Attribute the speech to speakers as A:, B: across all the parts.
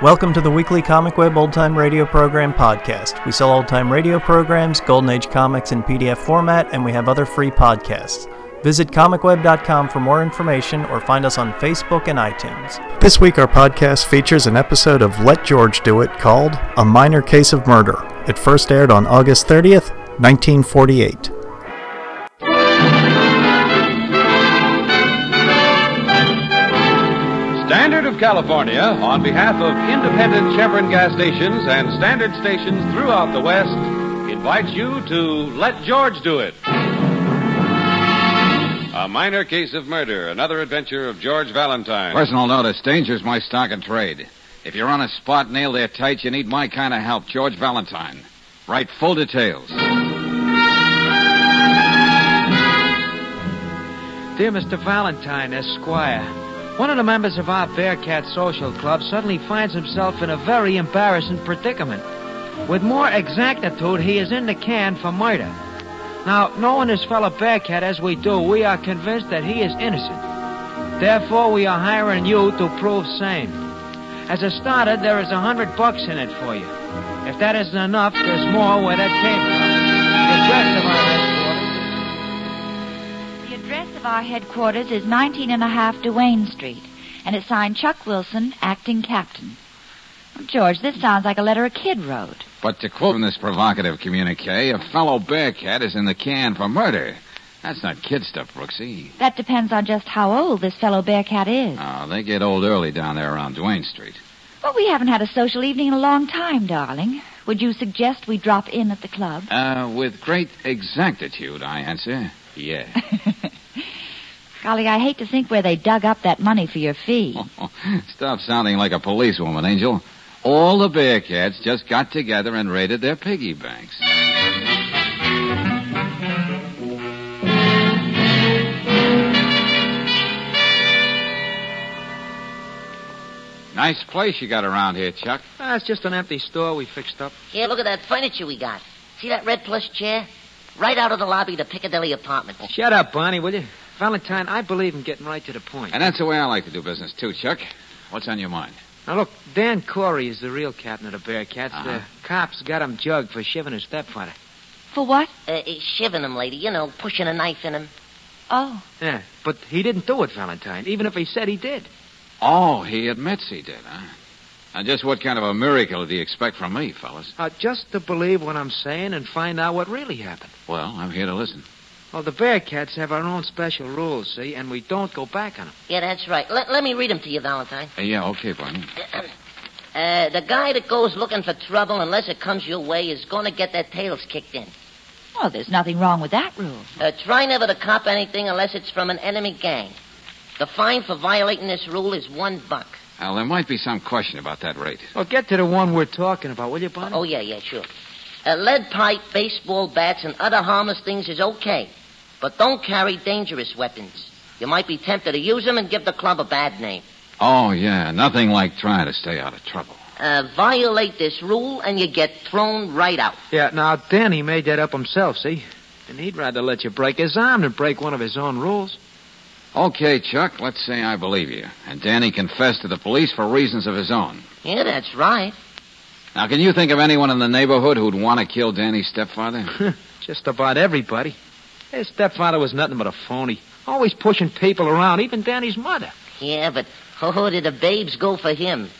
A: Welcome to the weekly Comic Web Old Time Radio Program podcast. We sell old time radio programs, Golden Age comics in PDF format, and we have other free podcasts. Visit comicweb.com for more information or find us on Facebook and iTunes. This week, our podcast features an episode of Let George Do It called A Minor Case of Murder. It first aired on August 30th, 1948.
B: Of California, on behalf of independent Chevron gas stations and standard stations throughout the West, invites you to Let George Do It. A minor case of murder, another adventure of George Valentine.
C: Personal notice danger's my stock and trade. If you're on a spot nailed there tight, you need my kind of help, George Valentine. Write full details.
D: Dear Mr. Valentine, Esquire, one of the members of our Bearcat Social Club suddenly finds himself in a very embarrassing predicament. With more exactitude, he is in the can for murder. Now, knowing this fellow Bearcat as we do, we are convinced that he is innocent. Therefore, we are hiring you to prove same. As a starter, there is a hundred bucks in it for you. If that isn't enough, there's more where that came from. The address of our
E: our headquarters is 19 and a half Duane Street, and it's signed Chuck Wilson, acting captain. George, this sounds like a letter a kid wrote.
C: But to quote from this provocative communique, a fellow Bearcat is in the can for murder. That's not kid stuff, Brooksy.
E: That depends on just how old this fellow Bearcat is.
C: Oh, they get old early down there around Duane Street.
E: Well, we haven't had a social evening in a long time, darling. Would you suggest we drop in at the club?
C: Uh, with great exactitude, I answer. Yeah.
E: Golly, I hate to think where they dug up that money for your fee.
C: Stop sounding like a policewoman, Angel. All the Bearcats just got together and raided their piggy banks. Nice place you got around here, Chuck.
D: Ah, it's just an empty store we fixed up.
F: Here, look at that furniture we got. See that red plush chair? Right out of the lobby of the Piccadilly apartment.
D: Shut up, Barney, will you? Valentine, I believe in getting right to the point.
C: And that's the way I like to do business, too, Chuck. What's on your mind?
D: Now, look, Dan Corey is the real captain of the Bearcats.
C: Uh-huh.
D: The cops got him jugged for shiving his stepfather.
E: For what?
F: Uh, uh, shiving him, lady. You know, pushing a knife in him.
E: Oh.
D: Yeah, but he didn't do it, Valentine, even if he said he did.
C: Oh, he admits he did, huh? And just what kind of a miracle do you expect from me, fellas?
D: Uh, just to believe what I'm saying and find out what really happened.
C: Well, I'm here to listen.
D: Well, the Bearcats have our own special rules, see, and we don't go back on them.
F: Yeah, that's right. Let, let me read them to you, Valentine.
C: Uh, yeah, okay, Barney.
F: Uh, the guy that goes looking for trouble unless it comes your way is going to get their tails kicked in.
E: Oh, there's nothing wrong with that rule.
F: Uh, try never to cop anything unless it's from an enemy gang. The fine for violating this rule is one buck.
C: Well, there might be some question about that rate.
D: Well, get to the one we're talking about, will you, Barney?
F: Oh, yeah, yeah, sure. A lead pipe, baseball bats, and other harmless things is okay. But don't carry dangerous weapons. You might be tempted to use them and give the club a bad name.
C: Oh, yeah, nothing like trying to stay out of trouble.
F: Uh, violate this rule and you get thrown right out.
D: Yeah, now, Danny made that up himself, see? And he'd rather let you break his arm than break one of his own rules.
C: Okay, Chuck, let's say I believe you. And Danny confessed to the police for reasons of his own.
F: Yeah, that's right.
C: Now, can you think of anyone in the neighborhood who'd want to kill Danny's stepfather?
D: Just about everybody. His stepfather was nothing but a phony. Always pushing people around, even Danny's mother.
F: Yeah, but oh, did the babes go for him?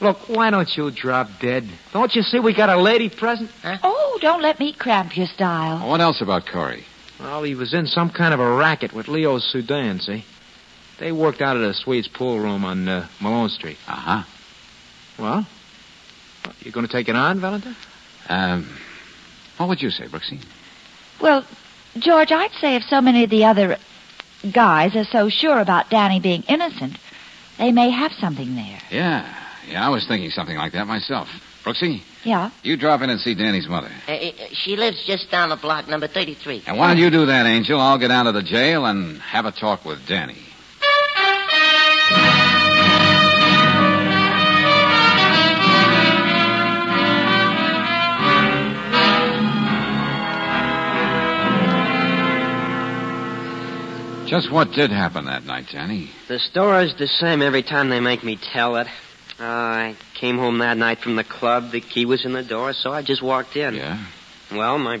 D: Look, why don't you drop dead? Don't you see we got a lady present?
E: Oh, don't let me cramp your style.
C: what else about Corey?
D: Well, he was in some kind of a racket with Leo Sudan, see? They worked out of the Swedes pool room on uh, Malone Street.
C: Uh huh.
D: Well, you are going to take it on, Valentine?
C: Um, what would you say, Brooksy?
E: Well, George, I'd say if so many of the other guys are so sure about Danny being innocent, they may have something there.
C: Yeah, yeah, I was thinking something like that myself. Brooksy,
E: Yeah?
C: you drop in and see Danny's mother.
F: Uh, uh, she lives just down the block, number 33.
C: And while you do that, Angel, I'll get down to the jail and have a talk with Danny. Just what did happen that night, Danny?
G: The story's the same every time they make me tell it. Uh, I came home that night from the club. The key was in the door, so I just walked in.
C: Yeah?
G: Well, my.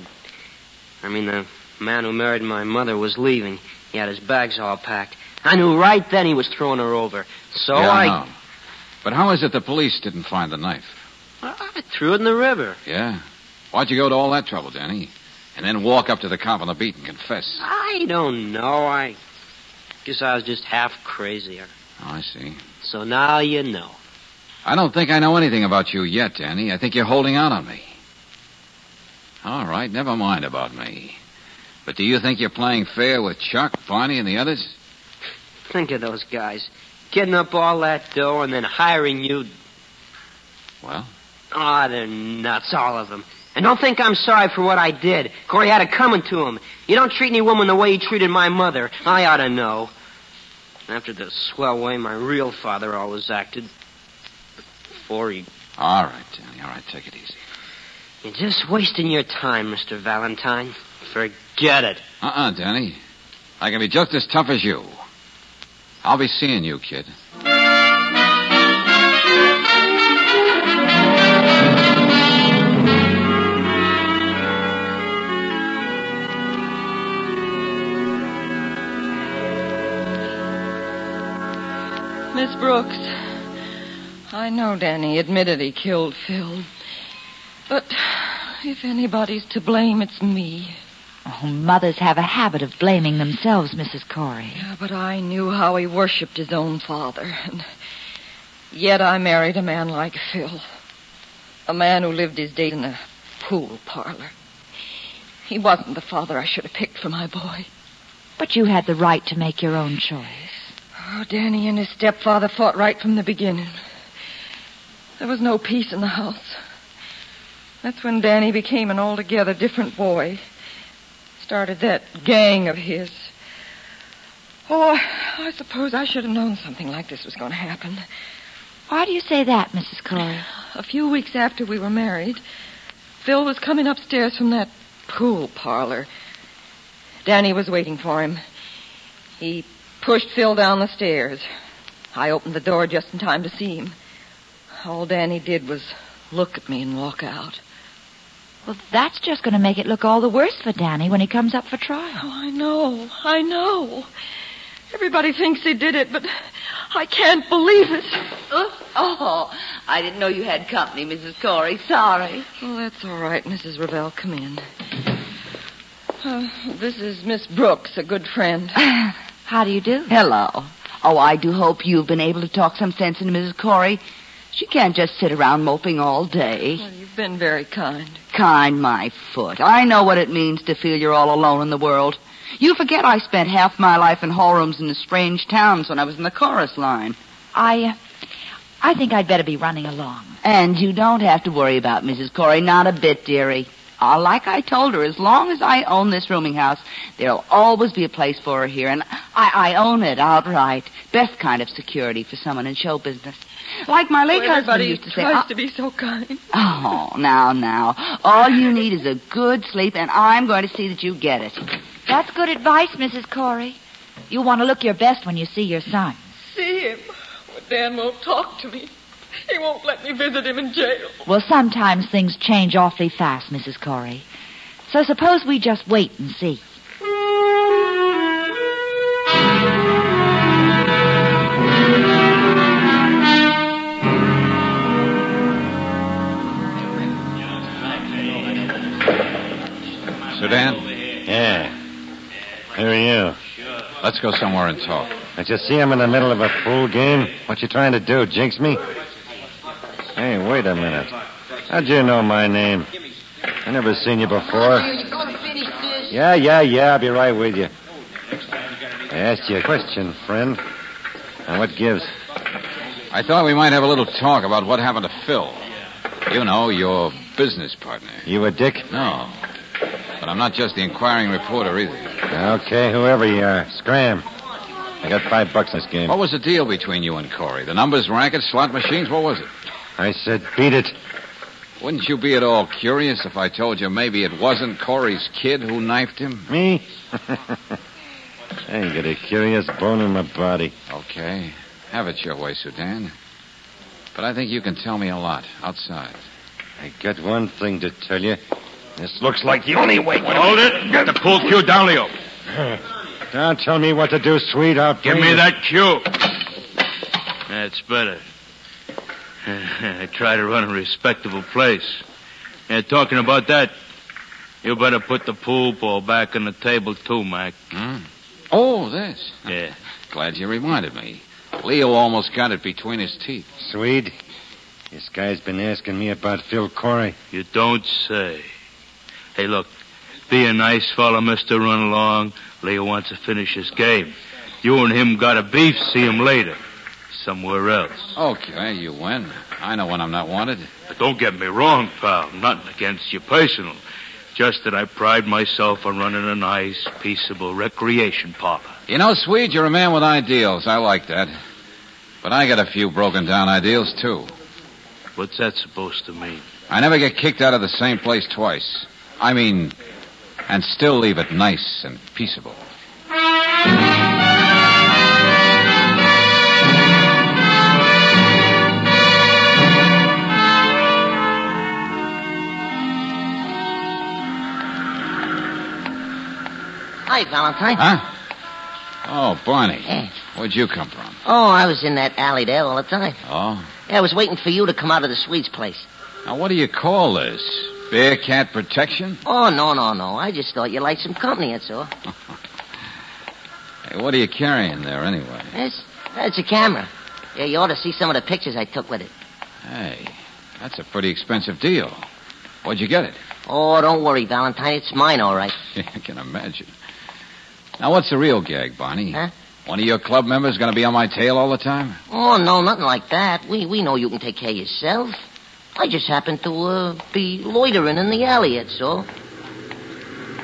G: I mean, the man who married my mother was leaving. He had his bags all packed. I knew right then he was throwing her over. So
C: yeah,
G: I.
C: know. But how is it the police didn't find the knife?
G: I threw it in the river.
C: Yeah? Why'd you go to all that trouble, Danny? And then walk up to the cop on the beat and confess?
G: I don't know. I guess I was just half crazy.
C: Oh, I see.
G: So now you know.
C: I don't think I know anything about you yet, Danny. I think you're holding out on me. All right, never mind about me. But do you think you're playing fair with Chuck, Barney, and the others?
G: Think of those guys. Getting up all that dough and then hiring you.
C: Well?
G: Ah, oh, they're nuts, all of them. And don't think I'm sorry for what I did. Corey had it coming to him. You don't treat any woman the way he treated my mother. I ought to know. After the swell way my real father always acted. Before he.
C: All right, Danny. All right, take it easy.
G: You're just wasting your time, Mr. Valentine. Forget it.
C: Uh-uh, Danny. I can be just as tough as you. I'll be seeing you, kid.
H: Miss Brooks, I know Danny admitted he killed Phil. But if anybody's to blame, it's me.
E: Oh, mothers have a habit of blaming themselves, Mrs. Corey.
H: Yeah, but I knew how he worshipped his own father. And yet I married a man like Phil. A man who lived his days in a pool parlor. He wasn't the father I should have picked for my boy.
E: But you had the right to make your own choice.
H: Oh, Danny and his stepfather fought right from the beginning. There was no peace in the house. That's when Danny became an altogether different boy. Started that gang of his. Oh, I suppose I should have known something like this was going to happen.
E: Why do you say that, Mrs. Corey?
H: A few weeks after we were married, Phil was coming upstairs from that pool parlor. Danny was waiting for him. He pushed Phil down the stairs. I opened the door just in time to see him. All Danny did was look at me and walk out.
E: Well, that's just going to make it look all the worse for Danny when he comes up for trial.
H: Oh, I know. I know. Everybody thinks he did it, but I can't believe it.
I: Oh, oh, I didn't know you had company, Mrs. Corey. Sorry.
H: Oh, that's all right, Mrs. Ravel. Come in. Uh, this is Miss Brooks, a good friend.
E: How do you do?
I: Hello. Oh, I do hope you've been able to talk some sense into Mrs. Corey. She can't just sit around moping all day.
H: Well, you've been very kind.
I: Kind, my foot. I know what it means to feel you're all alone in the world. You forget I spent half my life in hallrooms in the strange towns when I was in the chorus line.
E: I, uh, I think I'd better be running along.
I: And you don't have to worry about Mrs. Corey, not a bit, dearie. Uh, like I told her, as long as I own this rooming house, there'll always be a place for her here, and I, I own it outright. Best kind of security for someone in show business. Like my late
H: well,
I: husband used to say.
H: tries to be so kind.
I: Oh, now, now. All you need is a good sleep, and I'm going to see that you get it.
E: That's good advice, Mrs. Corey. You want to look your best when you see your son.
H: See him? Well, Dan won't talk to me. He won't let me visit him in jail.
E: Well, sometimes things change awfully fast, Mrs. Corey. So suppose we just wait and see.
C: Sudan,
J: Yeah. Who are you?
C: let's go somewhere and talk.
J: I just see I'm in the middle of a pool game. What you trying to do? Jinx me? Wait a minute. How'd you know my name? I never seen you before. Yeah, yeah, yeah. I'll be right with you. I asked you a question, friend. Now, what gives?
C: I thought we might have a little talk about what happened to Phil. You know, your business partner.
J: You a dick?
C: No. But I'm not just the inquiring reporter either.
J: Okay, whoever you are. Scram. I got five bucks in this game.
C: What was the deal between you and Corey? The numbers, rackets, slot machines? What was it?
J: I said beat it.
C: Wouldn't you be at all curious if I told you maybe it wasn't Corey's kid who knifed him?
J: Me? I ain't got a curious bone in my body.
C: Okay. Have it your way, Sudan. But I think you can tell me a lot outside.
J: I got one thing to tell you. This looks like the only way.
K: Hold it. Get the pool cue down, Leo.
J: Don't tell me what to do, sweetheart.
K: Give me that cue. That's better. I try to run a respectable place. And talking about that, you better put the pool ball back on the table too, Mac.
C: Hmm? Oh, this.
K: Yeah.
C: Glad you reminded me. Leo almost got it between his teeth.
J: Swede, this guy's been asking me about Phil Corey.
K: You don't say. Hey, look, be a nice fellow, mister. Run along. Leo wants to finish his game. You and him got a beef. See him later. Somewhere else.
C: Okay, you win. I know when I'm not wanted.
K: But don't get me wrong, pal. Nothing against you personal. Just that I pride myself on running a nice, peaceable recreation parlor.
C: You know, Swede, you're a man with ideals. I like that. But I got a few broken down ideals, too.
K: What's that supposed to mean?
C: I never get kicked out of the same place twice. I mean, and still leave it nice and peaceable.
F: Hi, Valentine.
C: Huh? Oh, Barney.
F: Yeah.
C: Where'd you come from?
F: Oh, I was in that alley there all the time.
C: Oh?
F: Yeah, I was waiting for you to come out of the Swede's place.
C: Now, what do you call this? Bearcat protection?
F: Oh, no, no, no. I just thought you liked some company, that's all.
C: Hey, what are you carrying there, anyway?
F: That's, that's a camera. Yeah, you ought to see some of the pictures I took with it.
C: Hey, that's a pretty expensive deal. Where'd you get it?
F: Oh, don't worry, Valentine. It's mine, all right.
C: I can imagine. Now, what's the real gag, Barney?
F: Huh?
C: One of your club members going to be on my tail all the time?
F: Oh, no, nothing like that. We we know you can take care of yourself. I just happen to uh, be loitering in the alley, that's all.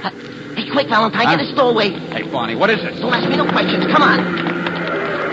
F: Uh, Hey, quick, Valentine,
C: Huh?
F: get this doorway.
C: Hey, Barney, what is it?
F: Don't ask me no questions. Come on.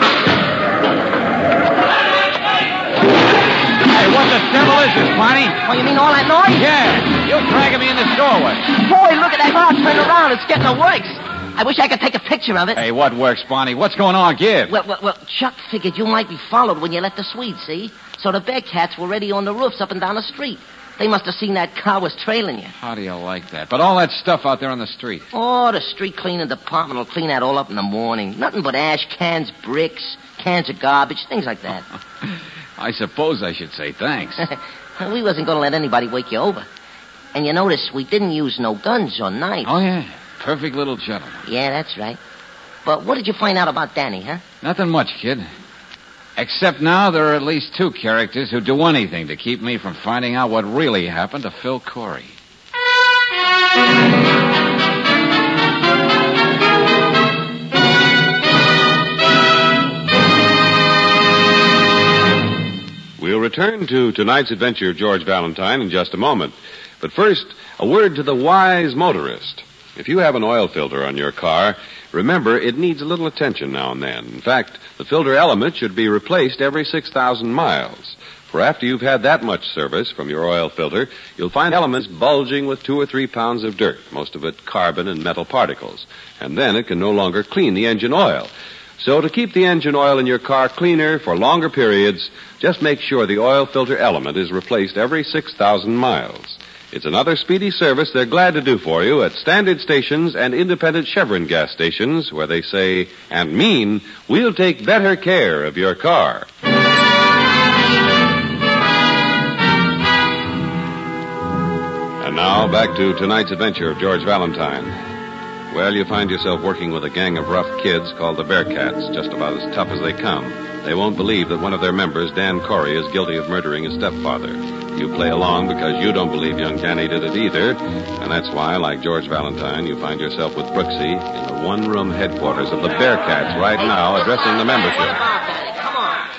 C: Hey, what the devil is this, Barney?
F: Oh, you mean all that noise?
C: Yeah, you're dragging me in this doorway.
F: Boy, look at that car turn around. It's getting the works. I wish I could take a picture of it.
C: Hey, what works, Barney? What's going on? Give.
F: Well, well, well, Chuck figured you might be followed when you left the Swede, see? So the Bearcats were already on the roofs up and down the street. They must have seen that car was trailing you.
C: How do you like that? But all that stuff out there on the street.
F: Oh, the street cleaning department will clean that all up in the morning. Nothing but ash cans, bricks, cans of garbage, things like that.
C: I suppose I should say thanks.
F: we wasn't going to let anybody wake you over. And you notice we didn't use no guns or knives.
C: oh, yeah. Perfect little gentleman.
F: Yeah, that's right. But what did you find out about Danny, huh?
C: Nothing much, kid. Except now there are at least two characters who do anything to keep me from finding out what really happened to Phil Corey.
B: We'll return to tonight's adventure of George Valentine in just a moment. But first, a word to the wise motorist. If you have an oil filter on your car, remember it needs a little attention now and then. In fact, the filter element should be replaced every 6,000 miles. For after you've had that much service from your oil filter, you'll find elements bulging with two or three pounds of dirt, most of it carbon and metal particles. And then it can no longer clean the engine oil. So to keep the engine oil in your car cleaner for longer periods, just make sure the oil filter element is replaced every 6,000 miles. It's another speedy service they're glad to do for you at standard stations and independent Chevron gas stations where they say and mean, we'll take better care of your car. And now back to tonight's adventure of George Valentine. Well, you find yourself working with a gang of rough kids called the Bearcats, just about as tough as they come. They won't believe that one of their members, Dan Corey, is guilty of murdering his stepfather. You play along because you don't believe young Danny did it either, and that's why, like George Valentine, you find yourself with Brooksy in the one-room headquarters of the Bearcats right now, addressing the membership.
F: Come on.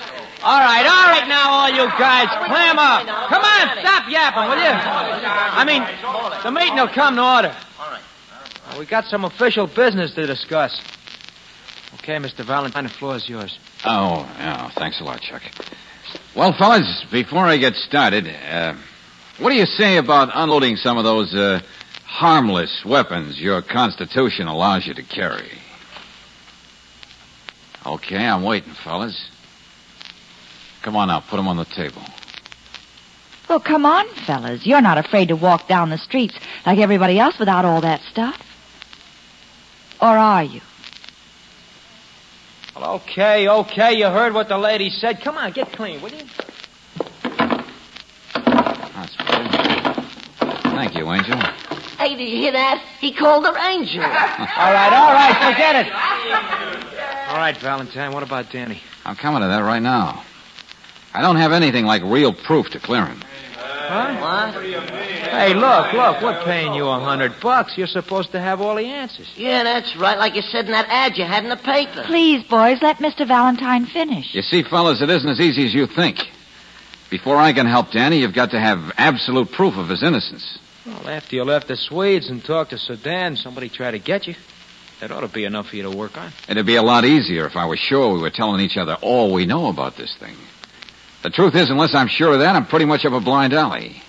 D: All right, all right now, all you guys, clam up. Come on, stop yapping, will you? I mean, the meeting will come to order. Well, we got some official business to discuss. Okay, Mr. Valentine, the floor is yours.
C: Oh, yeah. Thanks a lot, Chuck. Well, fellas, before I get started, uh, what do you say about unloading some of those uh, harmless weapons your Constitution allows you to carry? Okay, I'm waiting, fellas. Come on now, put them on the table.
E: Well, come on, fellas. You're not afraid to walk down the streets like everybody else without all that stuff. Or are you?
D: Well, okay, okay. You heard what the lady said. Come on, get clean, will you?
C: That's better. Thank you, Angel.
F: Hey, did you hear that? He called her Angel.
D: all right, all right, forget it. All right, Valentine, what about Danny?
C: I'm coming to that right now. I don't have anything like real proof to clear him.
D: Huh? What? Hey, look, look, we're paying you a hundred bucks. You're supposed to have all the answers.
F: Yeah, that's right, like you said in that ad you had in the paper.
E: Please, boys, let Mr. Valentine finish.
C: You see, fellas, it isn't as easy as you think. Before I can help Danny, you've got to have absolute proof of his innocence.
D: Well, after you left the Swedes and talked to Sudan, somebody tried to get you. That ought to be enough for you to work on.
C: It'd be a lot easier if I was sure we were telling each other all we know about this thing. The truth is, unless I'm sure of that, I'm pretty much up a blind alley.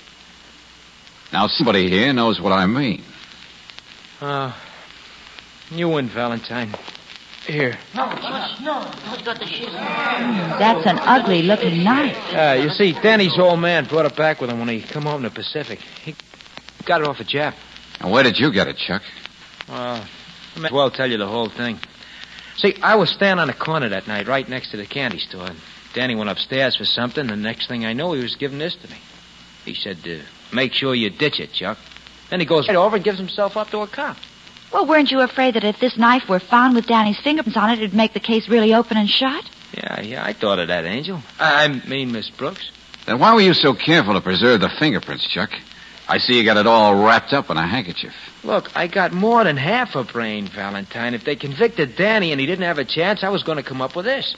C: Now, somebody here knows what I mean.
D: Uh, you win, Valentine. Here.
F: No, no, don't got the shit.
E: That's an ugly looking knife.
D: Uh, you see, Danny's old man brought it back with him when he come home to the Pacific. He got it off a Jap.
C: And where did you get it, Chuck?
D: Uh, I may as well tell you the whole thing. See, I was standing on the corner that night, right next to the candy store. And Danny went upstairs for something. And the next thing I know, he was giving this to me. He said, uh, make sure you ditch it, Chuck. Then he goes right over and gives himself up to a cop.
E: Well, weren't you afraid that if this knife were found with Danny's fingerprints on it, it'd make the case really open and shut?
D: Yeah, yeah, I thought of that, Angel. I mean, Miss Brooks.
C: Then why were you so careful to preserve the fingerprints, Chuck? I see you got it all wrapped up in a handkerchief.
D: Look, I got more than half a brain, Valentine. If they convicted Danny and he didn't have a chance, I was going to come up with this.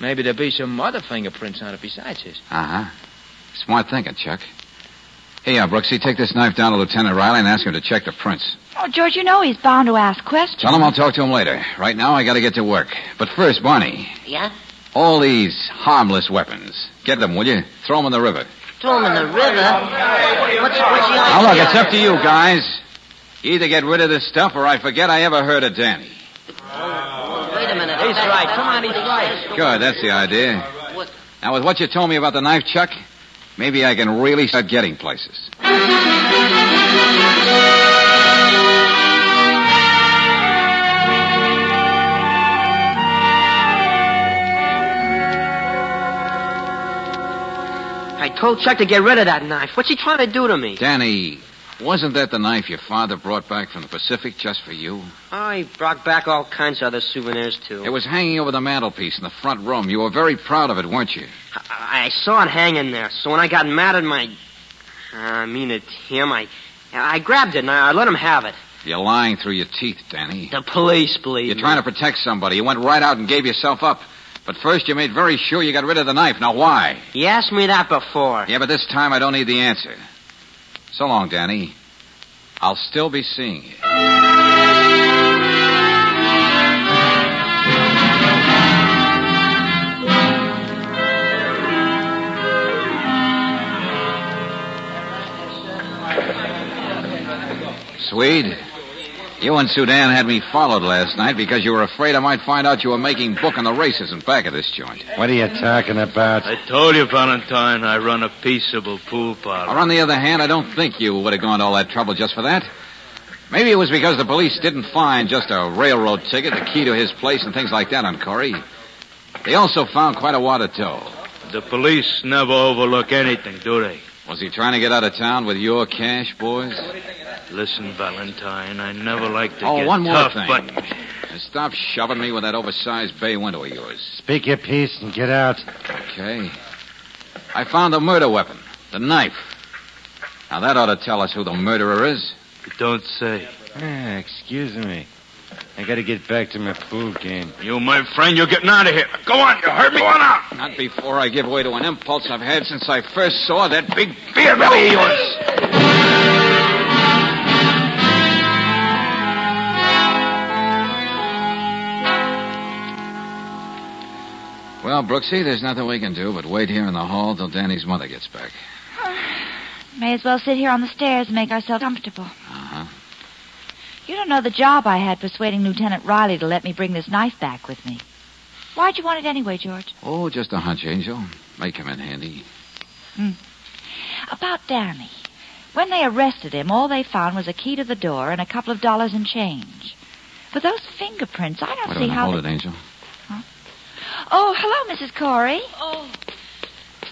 D: Maybe there'd be some other fingerprints on it besides his.
C: Uh huh. Smart thinking, Chuck. Hey, uh, Brooksy, take this knife down to Lieutenant Riley and ask him to check the prints.
E: Oh, George, you know he's bound to ask questions.
C: Tell him I'll talk to him later. Right now, I got to get to work. But first, Barney,
F: Yeah?
C: all these harmless weapons. Get them, will you? Throw them in the river.
F: Throw him in the river. What's, what's the idea?
C: Now, look, it's up to you, guys. Either get rid of this stuff or I forget I ever heard of Danny.
F: Wait a minute.
D: He's right. Come on, he's right.
C: Good, that's the idea. Now, with what you told me about the knife, Chuck, maybe I can really start getting places.
G: I told Chuck to get rid of that knife. What's he trying to do to me?
C: Danny, wasn't that the knife your father brought back from the Pacific just for you?
G: Oh, he brought back all kinds of other souvenirs, too.
C: It was hanging over the mantelpiece in the front room. You were very proud of it, weren't you?
G: I, I saw it hanging there, so when I got mad at my... I mean, at him, I... I grabbed it and I, I let him have it.
C: You're lying through your teeth, Danny.
G: The police believe
C: You're
G: me.
C: trying to protect somebody. You went right out and gave yourself up. But first, you made very sure you got rid of the knife. Now, why?
G: You asked me that before.
C: Yeah, but this time I don't need the answer. So long, Danny. I'll still be seeing you. Swede, you and Sudan had me followed last night because you were afraid I might find out you were making book on the races in back of this joint.
J: What are you talking about?
K: I told you, Valentine, I run a peaceable pool
C: Or on the other hand, I don't think you would have gone to all that trouble just for that. Maybe it was because the police didn't find just a railroad ticket, the key to his place, and things like that on Corey. They also found quite a wad of dough.
K: The police never overlook anything, do they?
C: Was he trying to get out of town with your cash, boys?
K: Listen, Valentine, I never like to
C: oh,
K: get
C: one more
K: tough,
C: thing.
K: but
C: Now Stop shoving me with that oversized bay window of yours.
J: Speak your piece and get out.
C: Okay. I found the murder weapon, the knife. Now that ought to tell us who the murderer is.
K: don't say.
J: Ah, excuse me. I gotta get back to my pool game.
K: You, my friend, you're getting out of here. Go on, you heard me. Go on out.
C: Not before I give way to an impulse I've had since I first saw that big beer belly of yours. Well, Brooksy, there's nothing we can do but wait here in the hall till Danny's mother gets back.
E: May as well sit here on the stairs and make ourselves comfortable.
C: Uh-huh.
E: You don't know the job I had persuading Lieutenant Riley to let me bring this knife back with me. Why'd you want it anyway, George?
C: Oh, just a hunch, Angel. May come in handy.
E: About Danny. When they arrested him, all they found was a key to the door and a couple of dollars in change. But those fingerprints, I don't
C: Wait a
E: see
C: minute,
E: how.
C: hold
E: they-
C: it, Angel.
E: Oh, hello, Mrs. Corey.
H: Oh,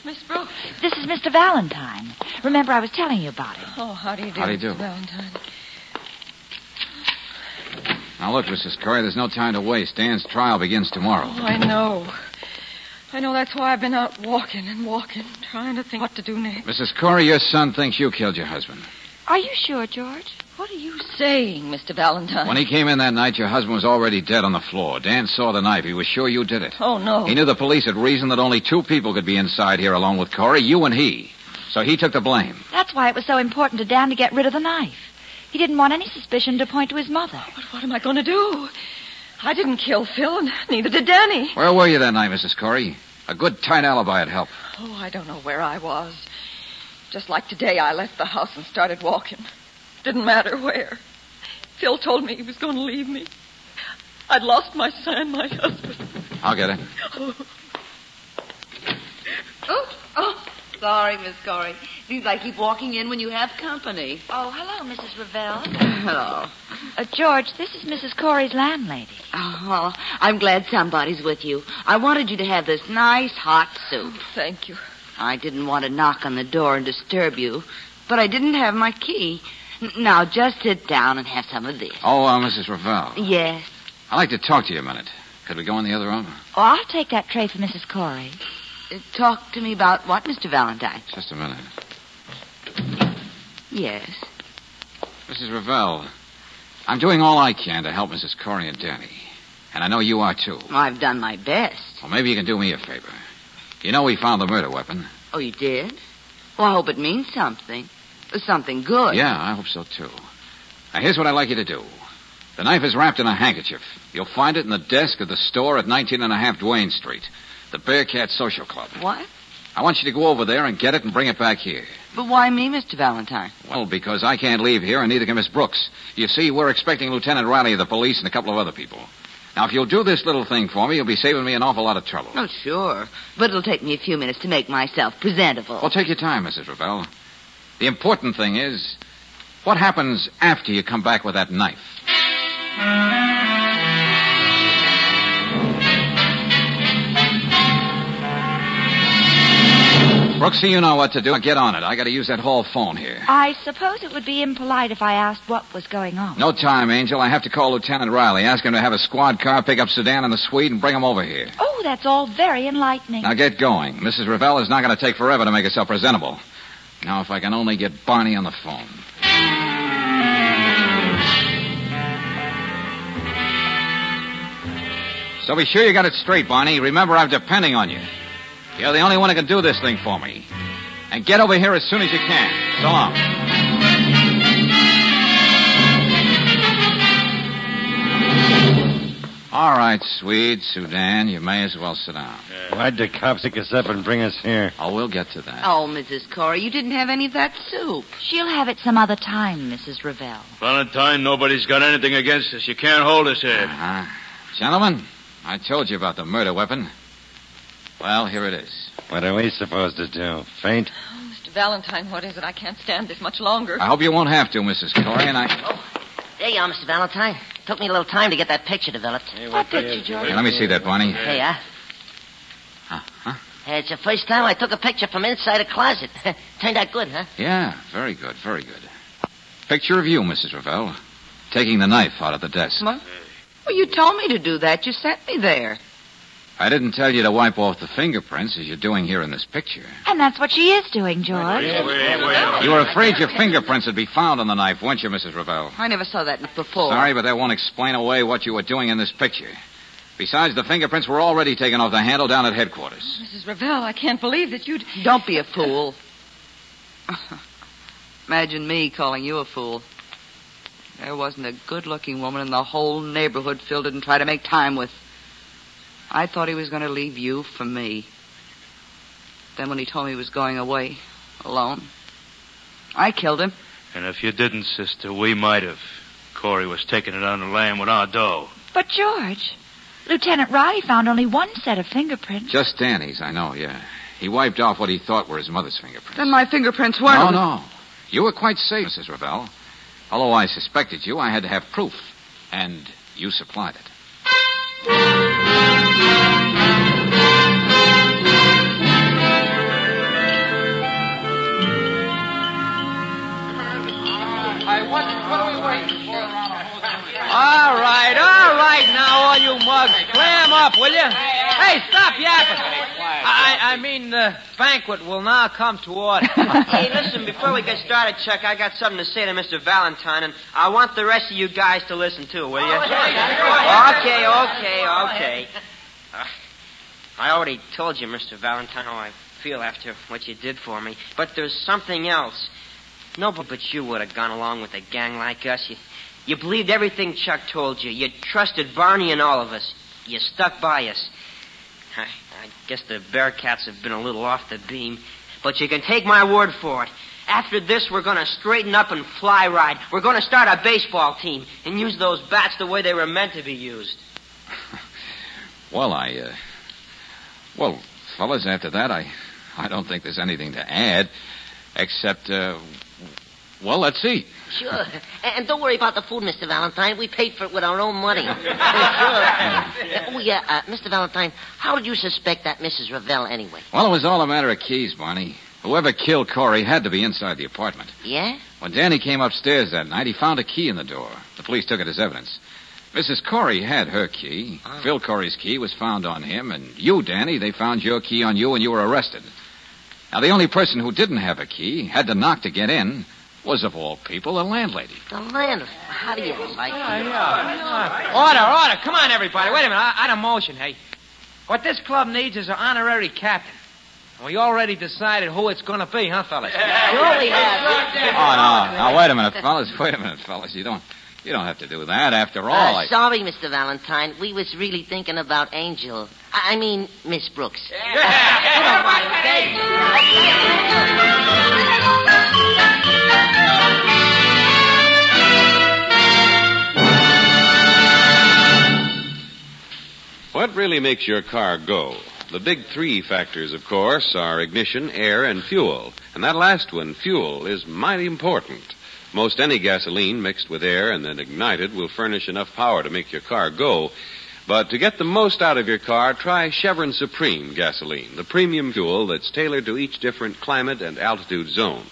H: Miss Brooks.
E: This is Mr. Valentine. Remember, I was telling you about him.
H: Oh, how do you do,
C: How do you
H: Mr. Valentine?
C: Now, look, Mrs. Corey, there's no time to waste. Dan's trial begins tomorrow.
H: Oh, I know. I know that's why I've been out walking and walking, trying to think what to do next.
C: Mrs. Corey, your son thinks you killed your husband.
E: Are you sure, George?
H: What are you saying, Mr. Valentine?
C: When he came in that night, your husband was already dead on the floor. Dan saw the knife. He was sure you did it.
H: Oh, no.
C: He knew the police had reasoned that only two people could be inside here alone with Corey, you and he. So he took the blame.
E: That's why it was so important to Dan to get rid of the knife. He didn't want any suspicion to point to his mother.
H: Oh, but what am I going to do? I didn't kill Phil, and neither did Danny.
C: Where were you that night, Mrs. Corey? A good tight alibi would help.
H: Oh, I don't know where I was. Just like today, I left the house and started walking. Didn't matter where. Phil told me he was going to leave me. I'd lost my son, my husband.
C: I'll get it.
H: Oh,
I: Oh, oh, sorry, Miss Corey. Seems I keep walking in when you have company.
E: Oh, hello, Mrs. Ravel.
I: Hello.
E: Uh, George, this is Mrs. Corey's landlady.
I: Oh, well, I'm glad somebody's with you. I wanted you to have this nice hot soup.
H: thank you.
I: I didn't want to knock on the door and disturb you, but I didn't have my key. Now, just sit down and have some of this.
C: Oh, uh, Mrs. Ravel.
I: Yes.
C: I'd like to talk to you a minute. Could we go in the other room?
E: Oh, I'll take that tray for Mrs. Corey.
I: Uh, Talk to me about what, Mr. Valentine?
C: Just a minute.
I: Yes.
C: Mrs. Ravel, I'm doing all I can to help Mrs. Corey and Danny. And I know you are, too.
I: I've done my best.
C: Well, maybe you can do me a favor. You know we found the murder weapon.
I: Oh, you did? Well, I hope it means something. Something good.
C: Yeah, I hope so, too. Now, here's what I'd like you to do. The knife is wrapped in a handkerchief. You'll find it in the desk of the store at 19 and a half Duane Street, the Bearcat Social Club.
I: What?
C: I want you to go over there and get it and bring it back here.
I: But why me, Mr. Valentine?
C: Well, because I can't leave here, and neither can Miss Brooks. You see, we're expecting Lieutenant Riley of the police and a couple of other people. Now, if you'll do this little thing for me, you'll be saving me an awful lot of trouble.
I: Oh, sure. But it'll take me a few minutes to make myself presentable.
C: Well, take your time, Mrs. Ravel. The important thing is, what happens after you come back with that knife? Brooksy, you know what to do. Get on it. I got to use that hall phone here.
E: I suppose it would be impolite if I asked what was going on.
C: No time, Angel. I have to call Lieutenant Riley. Ask him to have a squad car pick up Sudan and the Swede and bring him over here.
E: Oh, that's all very enlightening.
C: Now get going. Mrs. Ravel is not going to take forever to make herself presentable. Now, if I can only get Barney on the phone. So be sure you got it straight, Barney. Remember, I'm depending on you. You're the only one who can do this thing for me. And get over here as soon as you can. So long. Right, Swede, Sudan, you may as well sit down.
J: Why'd the cops pick us up and bring us here?
C: Oh, we'll get to that.
I: Oh, Mrs. Corey, you didn't have any of that soup.
E: She'll have it some other time, Mrs. Ravel.
K: Valentine, nobody's got anything against us. You can't hold us here.
C: Uh-huh. Gentlemen, I told you about the murder weapon. Well, here it is.
J: What are we supposed to do? Faint?
H: Oh, Mr. Valentine, what is it? I can't stand this much longer.
C: I hope you won't have to, Mrs. Corey, and I...
F: There you are, Mr. Valentine. Took me a little time to get that picture developed.
E: What picture, George?
C: Here, let me see that, Barney.
F: Here you are.
C: Huh?
F: It's the first time I took a picture from inside a closet. Turned out good, huh?
C: Yeah, very good, very good. Picture of you, Mrs. Ravel, taking the knife out of the desk.
I: What? Well, you told me to do that. You sent me there.
C: I didn't tell you to wipe off the fingerprints as you're doing here in this picture.
E: And that's what she is doing, George.
C: You were afraid your fingerprints would be found on the knife, weren't you, Mrs. Ravel?
I: I never saw that before.
C: Sorry, but that won't explain away what you were doing in this picture. Besides, the fingerprints were already taken off the handle down at headquarters.
H: Oh, Mrs. Ravel, I can't believe that you'd.
I: Don't be a fool. Imagine me calling you a fool. There wasn't a good looking woman in the whole neighborhood Phil didn't try to make time with. I thought he was going to leave you for me. Then when he told me he was going away, alone, I killed him.
K: And if you didn't, sister, we might have. Corey was taking it on the lam with our dough.
E: But, George, Lieutenant Riley found only one set of fingerprints.
C: Just Danny's, I know, yeah. He wiped off what he thought were his mother's fingerprints.
I: Then my fingerprints weren't.
C: No,
I: on-
C: no. You were quite safe, Mrs. Ravel. Although I suspected you, I had to have proof. And you supplied it.
D: All right, all right now, all you mugs. Clam up, will you? Hey, stop yapping. I, I mean, the banquet will now come to order.
G: hey, listen, before we get started, Chuck, I got something to say to Mr. Valentine, and I want the rest of you guys to listen too, will you? Oh, okay, okay, okay. Uh, I already told you, Mr. Valentine, how I feel after what you did for me. But there's something else. Nobody but you would have gone along with a gang like us. You, you believed everything Chuck told you. You trusted Barney and all of us. You stuck by us. I, I guess the Bearcats have been a little off the beam. But you can take my word for it. After this, we're going to straighten up and fly ride. We're going to start a baseball team and use those bats the way they were meant to be used.
C: Well, I, uh. Well, fellas, after that, I. I don't think there's anything to add. Except, uh. Well, let's see.
F: Sure. And don't worry about the food, Mr. Valentine. We paid for it with our own money. sure. Oh, yeah, uh, Mr. Valentine, how did you suspect that Mrs. Ravel anyway?
C: Well, it was all a matter of keys, Barney. Whoever killed Corey had to be inside the apartment.
F: Yeah?
C: When Danny came upstairs that night, he found a key in the door. The police took it as evidence. Mrs. Corey had her key. Ah. Phil Corey's key was found on him, and you, Danny, they found your key on you and you were arrested. Now, the only person who didn't have a key, had to knock to get in, was, of all people, the landlady.
F: The landlady? How do you like it?
D: Order, order. Come on, everybody. Wait a minute. I- Out of motion, hey. What this club needs is an honorary captain. And we already decided who it's going to be, huh, fellas?
F: Sure we uh, have.
C: Oh, no. Now, wait a minute, fellas. Wait a minute, fellas. You don't... You don't have to do that. After all,
F: Uh,
C: I...
F: sorry, Mr. Valentine. We was really thinking about Angel. I I mean, Miss Brooks.
B: What really makes your car go? The big three factors, of course, are ignition, air, and fuel. And that last one, fuel, is mighty important. Most any gasoline mixed with air and then ignited will furnish enough power to make your car go. But to get the most out of your car, try Chevron Supreme gasoline, the premium fuel that's tailored to each different climate and altitude zone.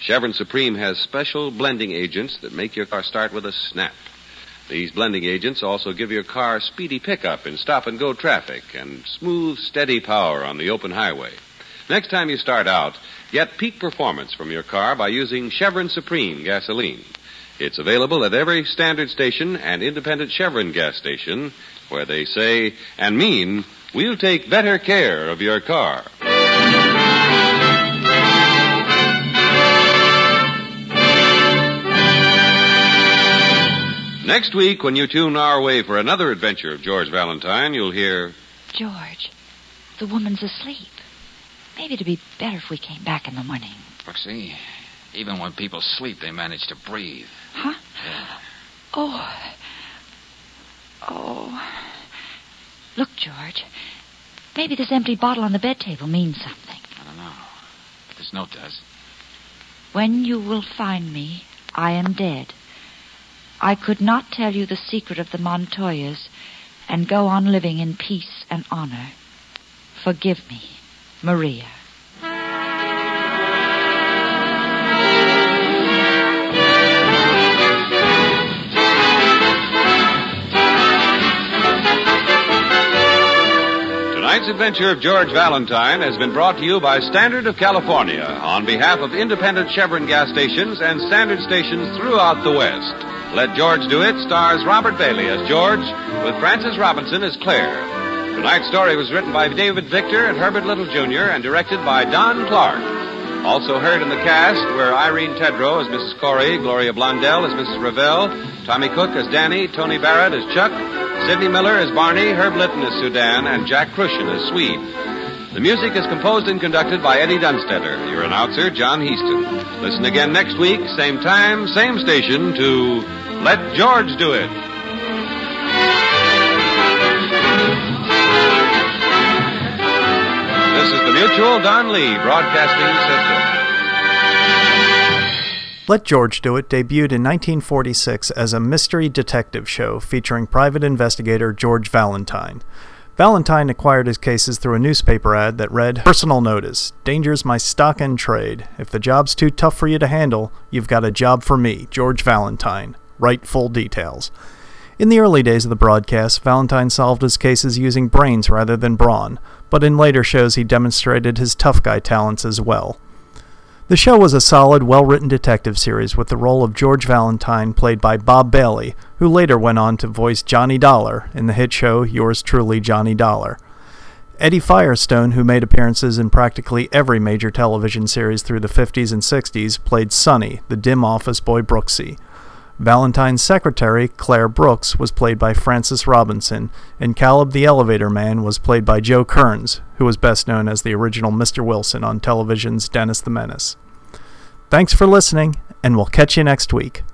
B: Chevron Supreme has special blending agents that make your car start with a snap. These blending agents also give your car speedy pickup in stop and go traffic and smooth, steady power on the open highway. Next time you start out, get peak performance from your car by using Chevron Supreme gasoline. It's available at every standard station and independent Chevron gas station where they say and mean, we'll take better care of your car. Next week, when you tune our way for another adventure of George Valentine, you'll hear
E: George, the woman's asleep. Maybe it'd be better if we came back in the morning.
C: Brooksy, even when people sleep, they manage to breathe.
E: Huh? Oh. Oh. Look, George. Maybe this empty bottle on the bed table means something.
C: I don't know. But this note does.
E: When you will find me, I am dead. I could not tell you the secret of the Montoyas and go on living in peace and honor. Forgive me, Maria.
B: Tonight's adventure of George Valentine has been brought to you by Standard of California on behalf of independent Chevron gas stations and standard stations throughout the West. Let George Do It stars Robert Bailey as George with Frances Robinson as Claire. Tonight's story was written by David Victor and Herbert Little Jr. and directed by Don Clark. Also heard in the cast were Irene Tedrow as Mrs. Corey, Gloria Blondell as Mrs. Ravel, Tommy Cook as Danny, Tony Barrett as Chuck, Sidney Miller as Barney, Herb Litton as Sudan, and Jack Kruschen as Swede. The music is composed and conducted by Eddie Dunstedter. Your announcer, John Heistand. Listen again next week, same time, same station, to Let George Do It. This is the Mutual Don Lee Broadcasting System.
A: Let George Do It debuted in 1946 as a mystery detective show featuring private investigator George Valentine. Valentine acquired his cases through a newspaper ad that read Personal Notice Danger's my stock and trade. If the job's too tough for you to handle, you've got a job for me, George Valentine. Write full details. In the early days of the broadcast, Valentine solved his cases using brains rather than brawn, but in later shows he demonstrated his tough guy talents as well. The show was a solid, well written detective series with the role of George Valentine, played by Bob Bailey, who later went on to voice Johnny Dollar in the hit show Yours Truly, Johnny Dollar. Eddie Firestone, who made appearances in practically every major television series through the 50s and 60s, played Sonny, the dim office boy Brooksy. Valentine's secretary, Claire Brooks, was played by Frances Robinson, and Caleb the Elevator Man was played by Joe Kearns, who was best known as the original Mr. Wilson on television's Dennis the Menace. Thanks for listening, and we'll catch you next week.